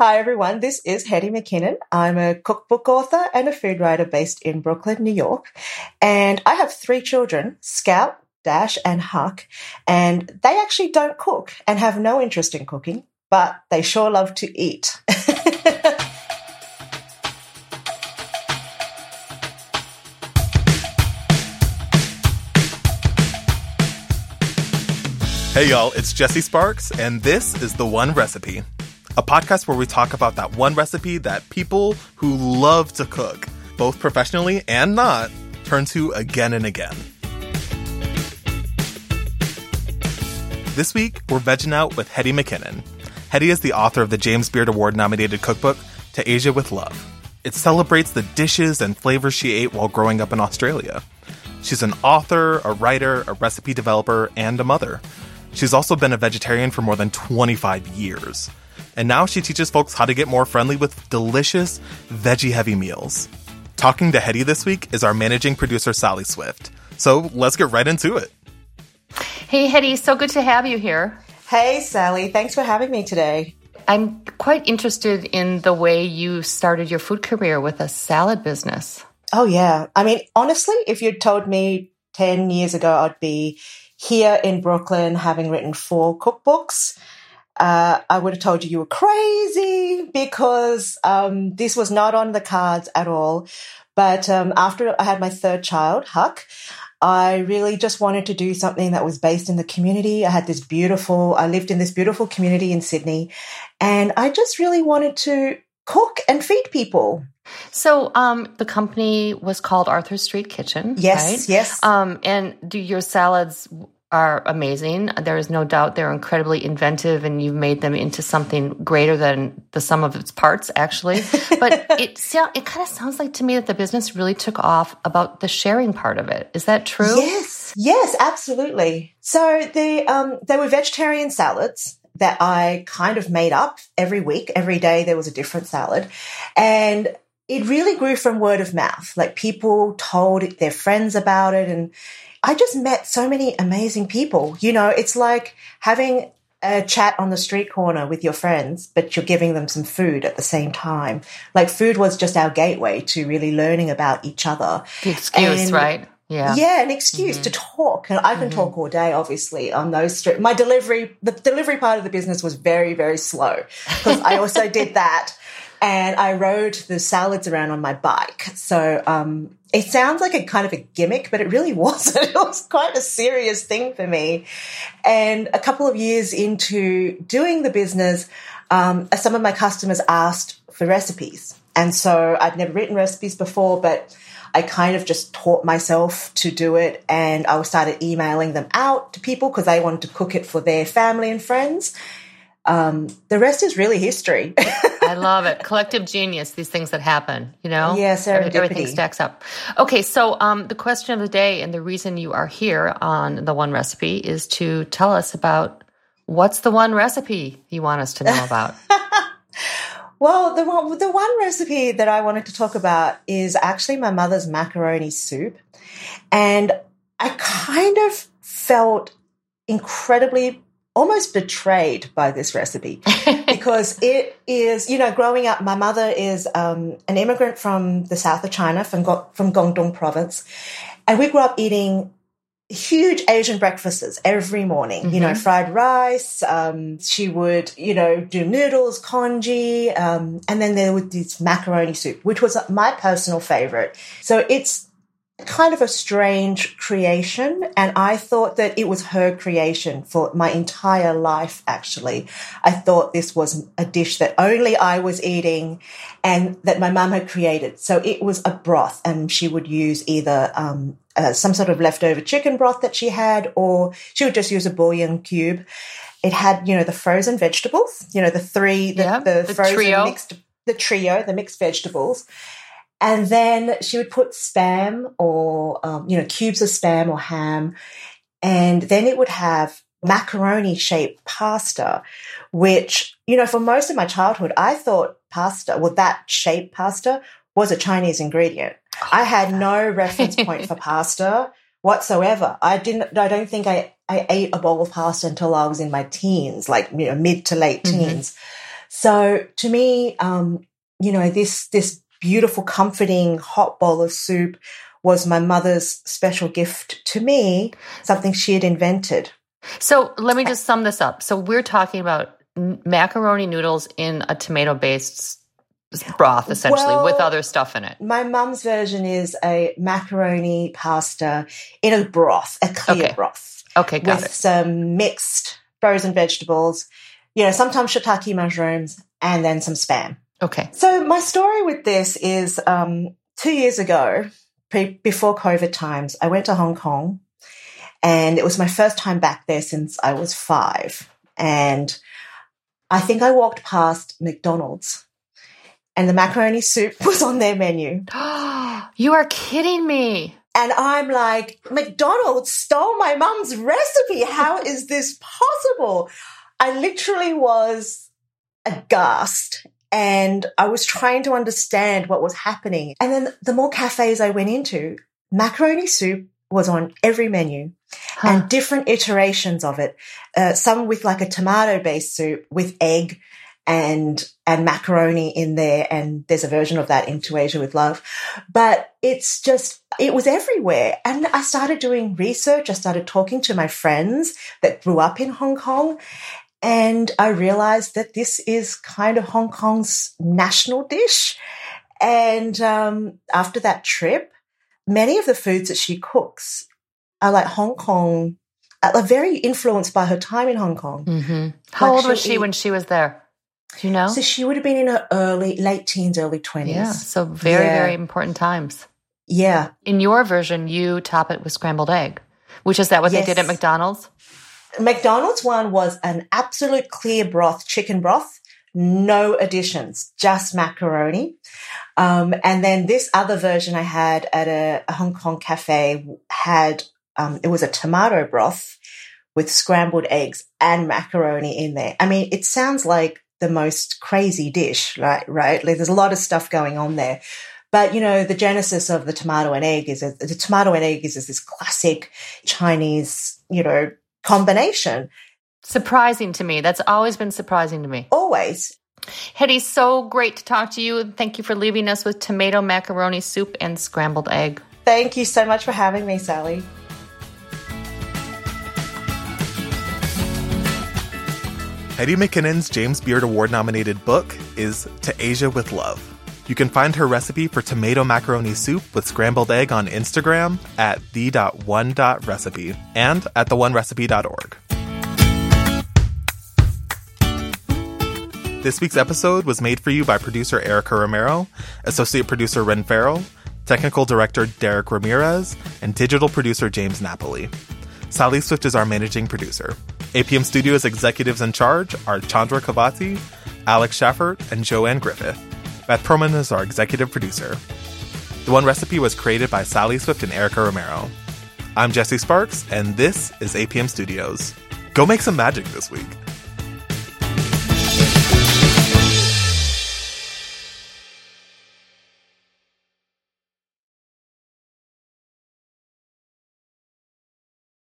Hi, everyone. This is Hetty McKinnon. I'm a cookbook author and a food writer based in Brooklyn, New York. And I have three children, Scout, Dash, and Huck. And they actually don't cook and have no interest in cooking, but they sure love to eat. Hey, y'all, it's Jesse Sparks, and this is The One Recipe a podcast where we talk about that one recipe that people who love to cook, both professionally and not, turn to again and again. This week, we're vegging out with Hetty McKinnon. Hetty is the author of the James Beard Award nominated cookbook, To Asia with Love. It celebrates the dishes and flavors she ate while growing up in Australia. She's an author, a writer, a recipe developer, and a mother. She's also been a vegetarian for more than 25 years and now she teaches folks how to get more friendly with delicious, veggie heavy meals. Talking to Hetty this week is our managing producer, Sally Swift. So let's get right into it. Hey, Hetty, so good to have you here. Hey, Sally, thanks for having me today. I'm quite interested in the way you started your food career with a salad business. Oh, yeah. I mean, honestly, if you'd told me 10 years ago I'd be here in Brooklyn having written four cookbooks, uh, I would have told you you were crazy because um, this was not on the cards at all. But um, after I had my third child, Huck, I really just wanted to do something that was based in the community. I had this beautiful, I lived in this beautiful community in Sydney, and I just really wanted to cook and feed people. So, um, the company was called Arthur Street Kitchen. Yes, right? yes. Um, and do your salads are amazing. There is no doubt they're incredibly inventive and you've made them into something greater than the sum of its parts, actually. But it, it kind of sounds like to me that the business really took off about the sharing part of it. Is that true? Yes. Yes, absolutely. So the, um, they were vegetarian salads that I kind of made up every week. Every day there was a different salad. And it really grew from word of mouth. Like people told their friends about it and I just met so many amazing people. You know, it's like having a chat on the street corner with your friends, but you're giving them some food at the same time. Like food was just our gateway to really learning about each other. The excuse, and, right? Yeah. Yeah, an excuse mm-hmm. to talk. And I can mm-hmm. talk all day, obviously, on those street. My delivery, the delivery part of the business was very, very slow because I also did that and I rode the salads around on my bike. So um, it sounds like a kind of a gimmick, but it really wasn't. It was quite a serious thing for me. And a couple of years into doing the business, um, some of my customers asked for recipes. And so I'd never written recipes before, but I kind of just taught myself to do it and I started emailing them out to people because they wanted to cook it for their family and friends um, the rest is really history. I love it. Collective genius, these things that happen, you know? Yeah, serendipity. Everything stacks up. Okay, so um, the question of the day and the reason you are here on The One Recipe is to tell us about what's the one recipe you want us to know about? well, the one, the one recipe that I wanted to talk about is actually my mother's macaroni soup. And I kind of felt incredibly almost betrayed by this recipe because it is, you know, growing up, my mother is um, an immigrant from the south of China, from, from Guangdong province. And we grew up eating huge Asian breakfasts every morning, mm-hmm. you know, mm-hmm. fried rice. Um, she would, you know, do noodles, congee. Um, and then there was this macaroni soup, which was my personal favorite. So it's kind of a strange creation. And I thought that it was her creation for my entire life, actually. I thought this was a dish that only I was eating and that my mum had created. So it was a broth and she would use either, um, uh, some sort of leftover chicken broth that she had, or she would just use a bouillon cube. It had, you know, the frozen vegetables, you know, the three, the, yeah, the, the frozen trio. mixed, the trio, the mixed vegetables and then she would put spam or, um, you know, cubes of spam or ham. And then it would have macaroni shaped pasta, which, you know, for most of my childhood, I thought pasta, well, that shaped pasta was a Chinese ingredient. Oh, I had no reference point for pasta whatsoever. I didn't, I don't think I, I ate a bowl of pasta until I was in my teens, like, you know, mid to late mm-hmm. teens. So to me, um, you know, this this beautiful, comforting hot bowl of soup was my mother's special gift to me, something she had invented. So let me just sum this up. So we're talking about macaroni noodles in a tomato based broth, essentially, well, with other stuff in it. My mum's version is a macaroni pasta in a broth, a clear okay. broth. Okay, got with it. some mixed frozen vegetables, you know, sometimes shiitake mushrooms, and then some spam. Okay. So my story with this is um, two years ago, pre- before COVID times, I went to Hong Kong, and it was my first time back there since I was five, and I think I walked past McDonald's and the macaroni soup was on their menu. you are kidding me. And I'm like, McDonald's stole my mum's recipe. How is this possible? I literally was aghast and I was trying to understand what was happening. And then the more cafes I went into, macaroni soup was on every menu huh. and different iterations of it. Uh, some with like a tomato based soup with egg and and macaroni in there and there's a version of that in To Asia with Love but it's just it was everywhere and I started doing research I started talking to my friends that grew up in Hong Kong and I realized that this is kind of Hong Kong's national dish and um, after that trip many of the foods that she cooks are like Hong Kong are very influenced by her time in Hong Kong. Mm-hmm. How like old was she eat, when she was there? Do you know? So she would have been in her early, late teens, early 20s. Yeah. So very, yeah. very important times. Yeah. In your version, you top it with scrambled egg, which is that what yes. they did at McDonald's? McDonald's one was an absolute clear broth, chicken broth, no additions, just macaroni. Um, and then this other version I had at a, a Hong Kong cafe had, um, it was a tomato broth with scrambled eggs and macaroni in there. I mean, it sounds like the most crazy dish, right? Right? Like there's a lot of stuff going on there. But you know, the genesis of the tomato and egg is the tomato and egg is, is this classic Chinese, you know, combination. Surprising to me. That's always been surprising to me. Always. Hetty, so great to talk to you. Thank you for leaving us with tomato macaroni soup and scrambled egg. Thank you so much for having me, Sally. Hetty McKinnon's James Beard Award nominated book is To Asia with Love. You can find her recipe for tomato macaroni soup with scrambled egg on Instagram at the.one.recipe and at theonerecipe.org. This week's episode was made for you by producer Erica Romero, associate producer Ren Farrell, technical director Derek Ramirez, and digital producer James Napoli. Sally Swift is our managing producer. APM Studios executives in charge are Chandra Kavati, Alex Schaffert, and Joanne Griffith. Beth Perlman is our executive producer. The One Recipe was created by Sally Swift and Erica Romero. I'm Jesse Sparks, and this is APM Studios. Go make some magic this week.